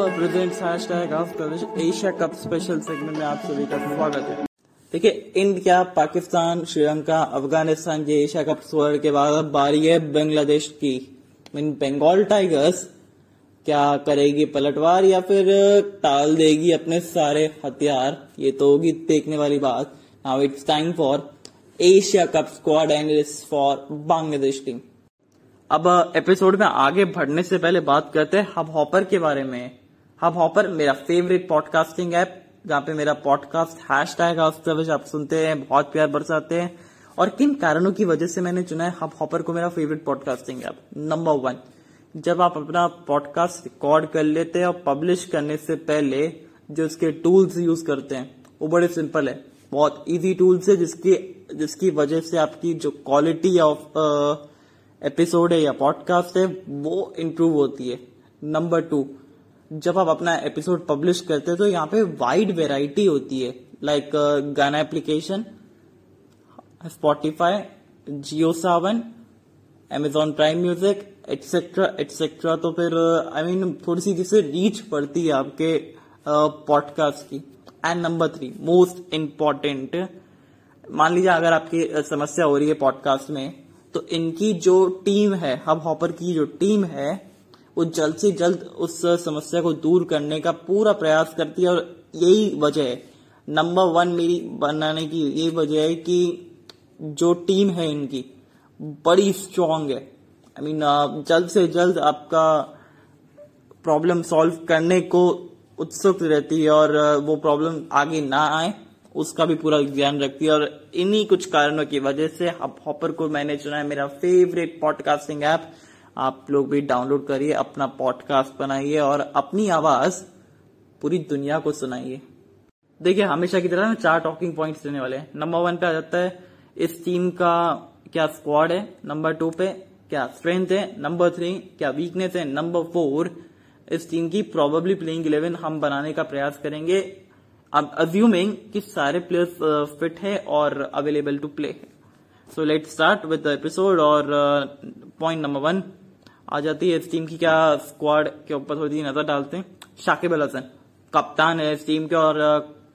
Hopper presents hashtag after Asia Cup special segment में आप सभी का स्वागत है। देखिए, इंडिया, पाकिस्तान, श्रीलंका, अफ़गानिस्तान के एशिया कप स्वर के बाद अब बारी है बांग्लादेश की। मीन बंगाल टाइगर्स क्या करेगी, पलटवार या फिर टाल देगी अपने सारे हथियार? ये तो होगी देखने वाली बात। Now it's time for Asia Cup squad it's for Bangladesh team अब एपिसोड में आगे बढ़ने से पहले बात करते हैं हब हॉपर के बारे में। हब हॉपर मेरा फेवरेट पॉडकास्टिंग ऐप जहाँ पे मेरा पॉडकास्ट हैश टैग आप सुनते हैं, बहुत प्यार बरसाते हैं। और किन कारणों की वजह से मैंने चुना है हब हॉपर को मेरा favourite podcasting app number one जब आप अपना पॉडकास्ट रिकॉर्ड कर लेते हैं और पब्लिश करने से पहले जो इसके टूल्स यूज़ करते हैं, वो बड़े सिंपल है। बहुत इजी टूल्स है, जिसकी जिसकी वजह से आपकी जो क्वालिटी ऑफ़ एपिसोड है या पॉडकास्ट है, वो इम्प्रूव होती है। नंबर टू जब आप अपना एपिसोड पब्लिश करते हैं तो यहाँ पे वाइड वेराइटी होती है। Like Gaana application Spotify Jio Saavn Amazon Prime Music etcetera etcetera तो फिर आई uh, मीन mean, थोड़ी सी जिससे रीच पड़ती है आपके पॉडकास्ट uh, की। And number three most important मान लीजिए अगर आपकी uh, समस्या हो रही है पॉडकास्ट में तो इनकी जो टीम है हब हॉपर की जो टीम है वो जल्द से जल्द उस समस्या को दूर करने का पूरा प्रयास करती है और यही वजह है। नंबर वन मेरी बनाने की यही वजह है कि जो टीम है इनकी बड़ी स्ट्रांग है। आई I मीन mean, जल्द से जल्द आपका प्रॉब्लम सॉल्व करने को उत्सुक रहती है और वो प्रॉब्लम आगे ना आए उसका भी पूरा ध्यान रखती है। और इन्हीं कुछ कारणों की वजह से हॉपर को मैंने चुना है मेरा फेवरेट पॉडकास्टिंग ऐप आप लोग भी डाउनलोड करिए, अपना पॉडकास्ट बनाइए और अपनी आवाज़ पूरी दुनिया को सुनाइए। देखिए, हमेशा की तरह ना चार टॉकिंग पॉइंट्स देने वाले हैं। नंबर वन पे आ जाता है, इस टीम का क्या स्क्वाड है? नंबर टू पे क्या स्ट्रेंथ है? नंबर थ्री क्या वीकनेस है? नंबर फोर इस टीम की प्रोबेबली प्लेइंग इलेवन हम बनाने का प्रयास करेंगे। अब अज्यूमिंग कि सारे प्लेयर्स फिट है और अवेलेबल टू प्ले है। So let start with episode और पॉइंट नंबर वन आ जाती है इस टीम की क्या स्क्वाड के ऊपर थोड़ी सी नज़र डालते हैं। शाकिब अल हसन, कप्तान है इस टीम के और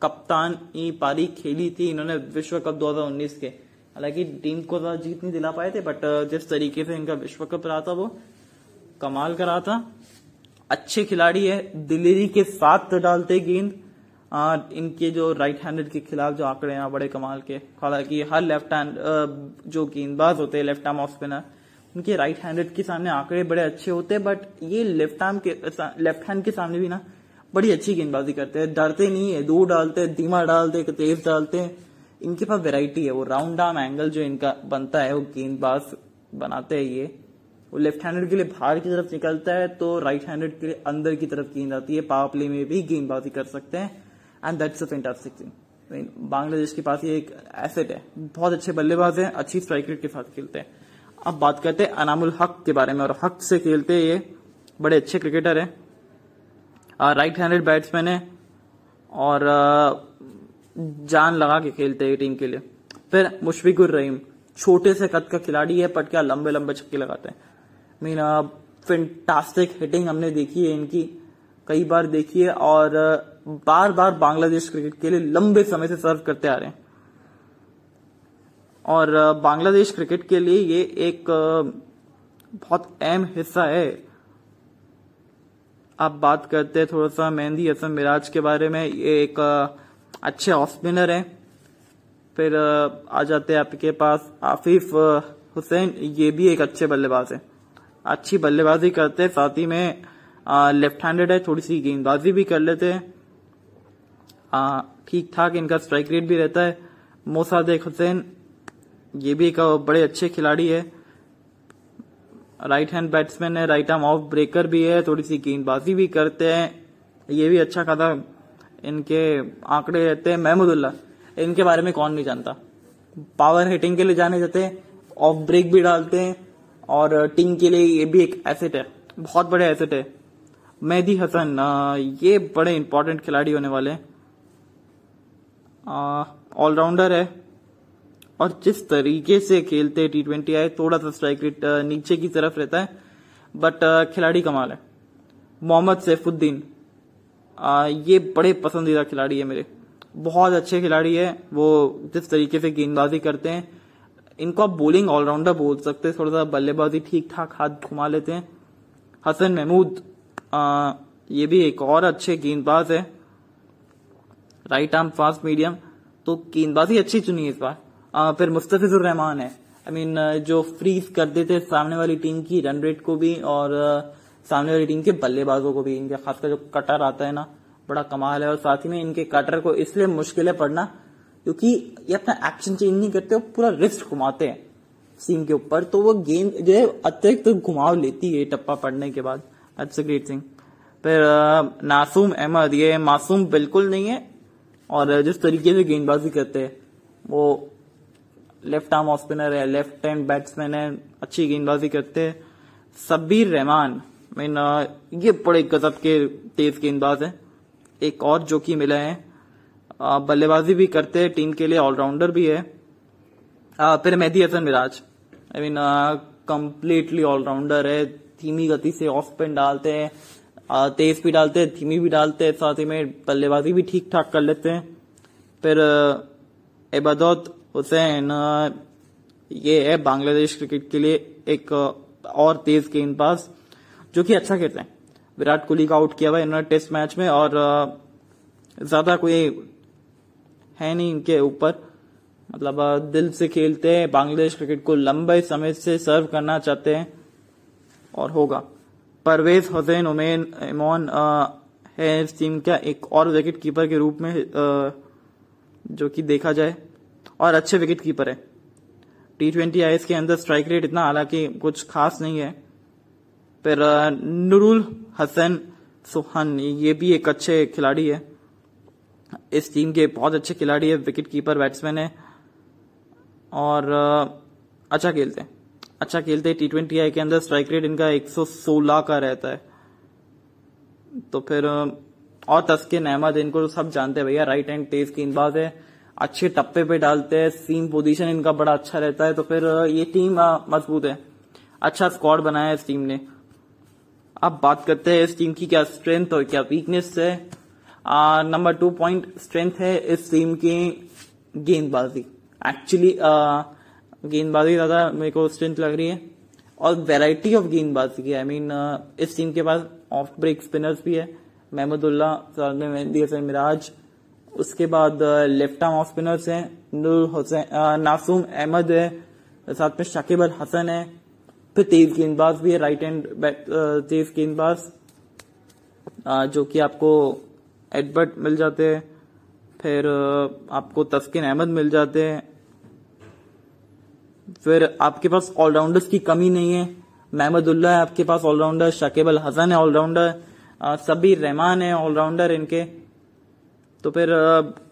कप्तान ही पारी खेली थी इन्होंने विश्व कप 2019 के। हालाँकि टीम को तो जीत नहीं दिला पाए थे बट जिस तरीके से इनका विश्व कप रहा था वो कमाल का रहा था। अच्छे खिलाड़ी है, दिलेरी के साथ डालते गेंद। इनके जो राइट हैंडेड के खिलाफ जो आंकड़े हैं, बड़े कमाल के। हालाँकि हर लेफ़्ट हैंड जो गेंदबाज होते हैं लेफ़्ट आर्म ऑफ़ स्पिनर उनके राइट हैंडेड के सामने आंकड़े बड़े अच्छे होते हैं बट ये लेफ़्ट आर्म के लेफ़्ट हैंड के सामने भी ना बड़ी अच्छी गेंदबाजी करते हैं। डरते नहीं है दूर डालते हैं, धीमा डालते हैं, तेज डालते हैं। इनके पास वेराइटी है, वो राउंड आर्म एंगल जो इनका बनता है, वो गेंदबाज बनाते हैं ये। वो लेफ़्ट हैंडेड के लिए बाहर की तरफ़ निकलता है तो राइट हैंडेड के लिए अंदर की तरफ़ गेंद आती है। पावर प्ले में भी गेंदबाजी कर सकते हैं and that's a fantastic thing Bangladesh के पास ये एक एसेट है। बहुत अच्छे बल्लेबाज हैं, अच्छी स्ट्राइक रेट के साथ खेलते हैं। अब बात करते हैं अनामुल हक के बारे में, और हक से खेलते ये बड़े अच्छे क्रिकेटर हैं। राइट हैंडेड बैट्समैन है, और जान लगा के खेलते हैं टीम के लिए। फिर मुशफिकुर रहीम, छोटे से कद का खिलाड़ी है पट क्या लंबे लंबे छक्के लगाते हैं। मीन फैंटास्टिक हिटिंग हमने देखी है इनकी, कई बार देखी है, और बार बार बांग्लादेश क्रिकेट के लिए लंबे समय से सर्व करते आ रहे हैं। और बांग्लादेश क्रिकेट के लिए ये एक बहुत अहम हिस्सा है। आप बात करते हैं थोड़ा सा मेहंदी हसन मिराज के बारे में, ये एक अच्छे ऑफ़ स्पिनर है। फिर आ जाते हैं आपके पास आफिफ हुसैन, ये भी एक अच्छे बल्लेबाज है। अच्छी बल्लेबाजी करते हैं, साथ ही में लेफ़्ट हैंडेड है थोड़ी सी गेंदबाजी भी कर लेते हैं। ठीक ठाक इनका स्ट्राइक रेट भी रहता है। मोसादेक हुसैन ये भी एक बड़े अच्छे खिलाड़ी है। राइट हैंड बैट्समैन है राइट आर्म ऑफ़ ब्रेकर भी है थोड़ी सी गेंदबाजी भी करते हैं। ये भी अच्छा खासा इनके आंकड़े रहते हैं। महमूदुल्ला, इनके बारे में कौन नहीं जानता। पावर हिटिंग के लिए जाने जाते हैं ऑफ़ ब्रेक भी डालते हैं, और टीम के लिए ये भी एक एसेट है। बहुत बड़े एसेट है। मेहदी हसन ये बड़े इंपॉर्टेंट खिलाड़ी होने वाले हैं। ऑलराउंडर है। और जिस तरीके से खेलते टी ट्वेंटी आए थोड़ा सा स्ट्राइक रेट नीचे की तरफ़ रहता है बट खिलाड़ी कमाल है। मोहम्मद सैफुद्दीन ये बड़े पसंदीदा खिलाड़ी है मेरे। बहुत अच्छे खिलाड़ी है, वो जिस तरीके से गेंदबाजी करते हैं, इनको आप बोलिंग ऑलराउंडर बोल सकते हैं थोड़ा सा बल्लेबाजी ठीक ठाक हाथ घुमा लेते हैं। हसन महमूद ये भी एक और अच्छे गेंदबाज है। राइट आर्म फास्ट मीडियम तो गेंदबाजी अच्छी चुनी है इस बार। फिर मुस्तफिजुर रहमान है। आई I मीन mean, जो फ्रीज कर देते सामने वाली टीम की रन रेट को भी और सामने वाली टीम के बल्लेबाजों को भी इनके खासकर जो कटर आता है ना बड़ा कमाल है। और साथ ही में इनके कटर को इसलिए मुश्किल है पढ़ना क्योंकि ये अपना एक्शन चेंज नहीं करते पूरा रिस्क घुमाते हैं सीम के ऊपर। तो वो गेंद जो है अतिरिक्त घुमाव लेती है टप्पा पड़ने के बाद। अच्छा ग्रेट सिंह फिर नासूम अहमद ये मासूम बिल्कुल नहीं है। और जिस तरीके से गेंदबाजी करते हैं वो लेफ़्ट आर्म ऑफ़ स्पिनर है लेफ़्ट हैंड बैट्समैन है अच्छी गेंदबाजी करते हैं। सबीर रहमान मीन ये बड़े गजब के तेज गेंदबाज है। एक और जो कि मिला है। बल्लेबाजी भी करते हैं टीम के लिए ऑलराउंडर भी है। आ, फिर Mehidy Hasan Miraz. I mean completely allrounder है। धीमी गति से ऑफ़ स्पिन डालते हैं। तेज भी डालते हैं धीमी भी डालते हैं साथ ही में बल्लेबाजी भी ठीक ठाक कर लेते हैं। फिर हुसैन, ये है बांग्लादेश क्रिकेट के लिए एक और तेज गेंदबाज जो कि अच्छा खेलते हैं। विराट कोहली का आउट किया हुआ इन्होंने टेस्ट मैच में और ज़्यादा कोई है नहीं इनके ऊपर। मतलब दिल से खेलते हैं, बांग्लादेश क्रिकेट को लंबे समय से सर्व करना चाहते हैं और होगा। परवेज हुसैन, उमेन, इमोन है इस टीम का एक और विकेट कीपर के रूप में जो कि देखा जाए। और अच्छे विकेट कीपर है। टी ट्वेंटी आई के अंदर स्ट्राइक रेट इतना, हालाँकि कुछ खास नहीं है। फिर नुरुल हसन सुहान ये भी एक अच्छे खिलाड़ी है। इस टीम के बहुत अच्छे खिलाड़ी है विकेट कीपर बैट्समैन है। और अच्छा खेलते हैं। अच्छा खेलते हैं टी ट्वेंटी आई के अंदर स्ट्राइक रेट इनका 116 का रहता है। तो फिर और तस्किन अहमद इनको सब जानते हैं भैया राइट हैंड तेज गेंदबाज है। अच्छे टप्पे पे डालते हैं सीम पोजीशन इनका बड़ा अच्छा रहता है तो फिर ये टीम मज़बूत है। अच्छा स्क्वाड बनाया है इस टीम ने। अब बात करते हैं इस टीम की क्या स्ट्रेंथ और क्या वीकनेस है। नंबर टू पॉइंट स्ट्रेंथ है इस टीम की गेंदबाजी। एक्चुअली गेंदबाजी ज़्यादा मेरे को स्ट्रेंथ लग रही है। और वेराइटी ऑफ़ गेंदबाजी की आई मीन इस टीम के पास ऑफ़ ब्रेक स्पिनर्स भी है। महमूदुल्ला मिराज उसके बाद लेफ़्ट आर्म ऑफ़ स्पिनर्स हैं, नूर हुसैन नासूम अहमद है, साथ में शाकिब अल हसन है, फिर तेज गेंदबाज भी है राइट हैंड तेज गेंदबाज जो कि आपको एडबर्ट मिल जाते हैं, फिर आपको तस्किन अहमद मिल जाते हैं, फिर आपके पास ऑलराउंडर्स की कमी नहीं है, महमदुल्ला है आपके पास ऑलराउंडर शकीब अल हसन है ऑलराउंडर सबीर रहमान है ऑलराउंडर इनके तो फिर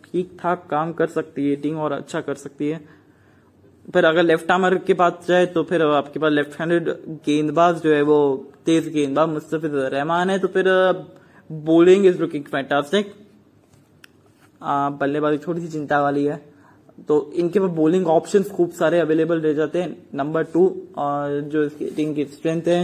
ठीक ठाक काम कर सकती है टीम और अच्छा कर सकती है। फिर अगर लेफ़्ट आर्मर के पास जाए तो फिर आपके पास लेफ़्ट हैंडेड गेंदबाज जो है वो तेज गेंदबाज मुस्तफिज रहमान है। तो फिर बोलिंग इज़ लुकिंग फैंटास्टिक बल्लेबाजी छोटी सी चिंता वाली है। तो इनके पास बॉलिंग ऑप्शंस खूब सारे अवेलेबल रह जाते हैं। नंबर टू जो इसकी टीम की स्ट्रेंथ है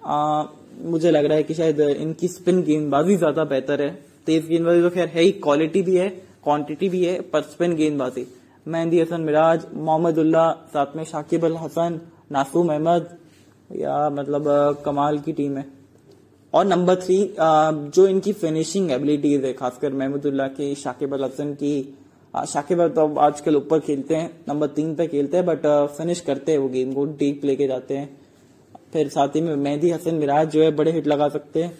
आ, मुझे लग रहा है कि शायद इनकी स्पिन गेंदबाजी ज़्यादा बेहतर है। तेज गेंदबाजी तो खैर है ही क्वालिटी भी है क्वांटिटी भी है, पर स्पिन गेंदबाजी। मेहंदी हसन, मिराज, मोहम्मदुल्ला, साथ में शाकिब अल हसन, नासूम अहमद, या मतलब कमाल की टीम है। और नंबर थ्री जो इनकी फिनिशिंग एबिलिटीज है, खासकर महमूदुल्ला की, शाकिब अल हसन की शाकिब तो आजकल ऊपर खेलते हैं नंबर तीन पे खेलते हैं बट फिनिश करते हैं वो गेम को डीप लेके जाते हैं। फिर साथ ही में मेहदी हसन, मिराज जो है, बड़े हिट लगा सकते हैं।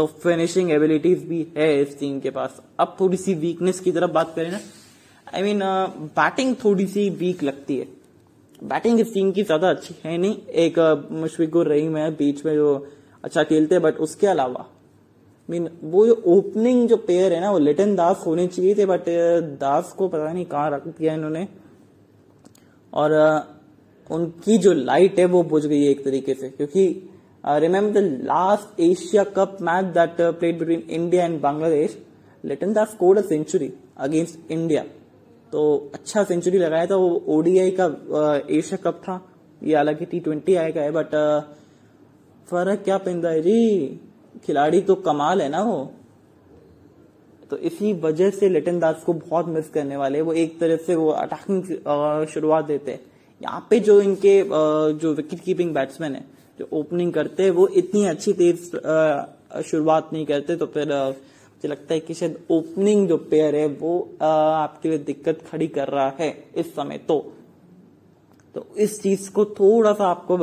तो फिनिशिंग एबिलिटीज भी है इस टीम के पास। अब थोड़ी सी वीकनेस की तरफ़ बात करें ना आई मीन बैटिंग थोड़ी सी वीक लगती है। बैटिंग इस टीम की ज़्यादा अच्छी है नहीं। एक मुशफिकुर रहीम है बीच में जो अच्छा खेलते हैं बट उसके अलावा मीन वो जो ओपनिंग जो पेयर है ना, वो लिटन दास होने चाहिए थे बट दास को पता नहीं कहाँ रख दिया इन्होंने। और उनकी जो लाइट है वो बुझ गई है एक तरीके से, क्योंकि remember the last Asia Cup match that played between India and Bangladesh Liton Das scored a century against India तो अच्छा सेंचुरी लगाया था वो ओडीआई का एशिया कप था। ये हालाँकि टी ट्वेंटी आएगा है बट फ़र्क क्या पैदा है? जी, खिलाड़ी तो कमाल है ना वो। तो इसी वजह से लिटन दास को बहुत मिस करने वाले वो एक तरह से वो अटैकिंग शुरुआत देते हैं। यहाँ पे जो इनके जो विकेट कीपिंग बैट्समैन है जो ओपनिंग करते हैं, वो इतनी अच्छी तेज शुरुआत नहीं करते तो फिर मुझे लगता है कि शायद ओपनिंग जो पेयर है, वो आपके लिए दिक्कत खड़ी कर रहा है इस समय तो। तो इस चीज़ को थोड़ा सा आपको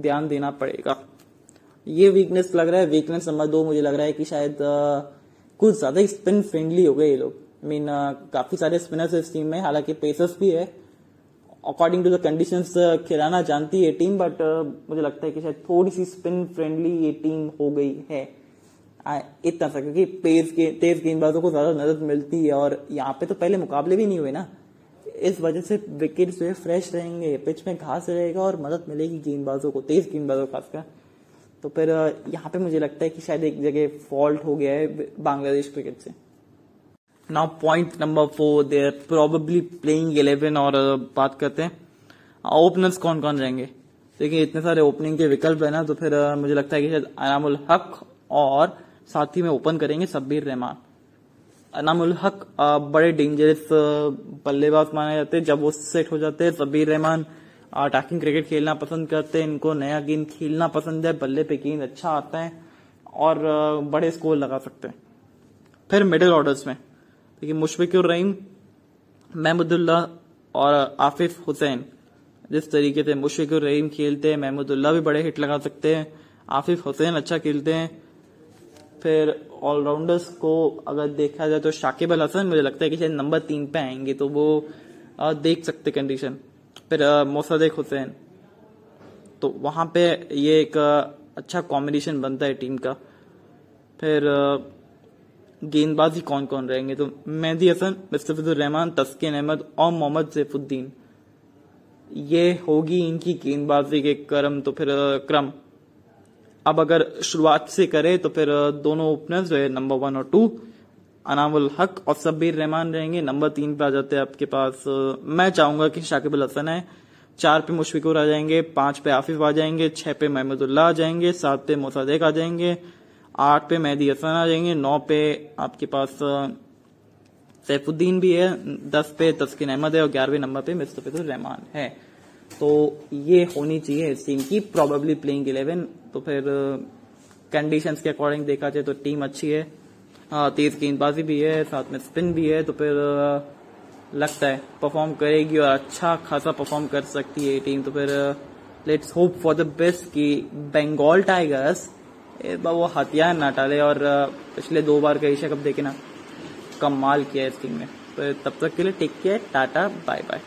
ध्यान देना पड़ेगा। ये वीकनेस लग रहा है वीकनेस नंबर दो मुझे लग रहा है कि शायद कुछ ज़्यादा स्पिन फ्रेंडली हो गए ये लोग। मीन काफ़ी सारे स्पिनर्स इस टीम में, हालाँकि पेसर्स भी है अकॉर्डिंग टू द कंडीशंस खिलाना जानती है टीम बट मुझे लगता है कि शायद थोड़ी सी स्पिन फ्रेंडली ये टीम हो गई है। इतना सा, क्योंकि तेज के तेज गेंदबाजों को ज़्यादा मदद मिलती है और यहाँ पे तो पहले मुकाबले भी नहीं हुए ना। इस वजह से विकेट जो है फ्रेश रहेंगे पिच में घास रहेगा और मदद मिलेगी गेंदबाजों को, तेज गेंदबाजों खासकर। तो फिर यहाँ पे मुझे लगता है कि शायद एक जगह फॉल्ट हो गया है बांग्लादेश क्रिकेट से। Now point number four there probably playing eleven और बात करते हैं। ओपनर्स कौन कौन रहेंगे देखिए, इतने सारे ओपनिंग के विकल्प है ना तो फिर मुझे लगता है कि शायद अनामुल हक और साथ ही में ओपन करेंगे सब्बीर रहमान। अनामुल हक बड़े डेंजरस बल्लेबाज माने जाते हैं। जब वो सेट हो जाते हैं सब्बीर रहमान अटैकिंग क्रिकेट खेलना पसंद करते हैं। इनको नया गेंद खेलना पसंद है, बल्ले पे गेंद अच्छा आता है और बड़े स्कोर लगा सकते हैं। फिर मिडिल ऑर्डर्स में। देखिए मुशफिकुर रहीम महमूदुल्ला और आफिफ हुसैन जिस तरीके से मुशफिकुर रहीम खेलते हैं महमूदुल्ला भी बड़े हिट लगा सकते हैं, आफिफ हुसैन अच्छा खेलते हैं। फिर ऑलराउंडर्स को अगर देखा जाए तो शाकिब अल हसन, मुझे लगता है कि शायद नंबर तीन पे आएँगे तो वो देख सकते कंडीशन फिर मोसदेक हुसैन। तो वहाँ पे ये एक अच्छा कॉम्बिनेशन बनता है टीम का। फिर गेंदबाजी कौन कौन रहेंगे? तो मेहदी हसन, मुस्तफिजुर रहमान, तस्किन अहमद और मोहम्मद सैफुद्दीन। ये होगी इनकी गेंदबाजी के क्रम तो फिर क्रम। अब अगर शुरुआत से करे तो फिर दोनों ओपनर्स जो है नंबर वन और टू अनामुल हक और सबीर रहमान रहेंगे। नंबर तीन पे आ जाते हैं आपके पास मैं चाहूँगा कि शाकिब हसन है। चार पे मुशफिकुर आ जाएँगे, पाँच पे आफिफ आ जाएँगे, छह पे महमूदुल्ला आ जाएँगे, सात पे मोसादेक आ जाएँगे आठ पे मेहदी हसन आ जाएँगे, नौ पे आपके पास सैफुद्दीन भी है, दस पे तस्किन अहमद है और ग्यारहवें नंबर पे मुस्तफिजुर रहमान है। तो ये होनी चाहिए इस टीम की प्रोबेबली प्लेइंग इलेवन तो फिर कंडीशंस के अकॉर्डिंग देखा जाए तो टीम अच्छी है। तेज गेंदबाजी भी है, साथ में स्पिन भी है तो फिर लगता है परफॉर्म करेगी और अच्छा खासा परफॉर्म कर सकती है टीम तो फिर let's hope for the best कि बंगाल टाइगर्स वो हथियार ना टाले और पिछले दो बार का एशिया कप देखे ना, कमाल किया इस टीम में। तो तब तक के लिए take care tata bye bye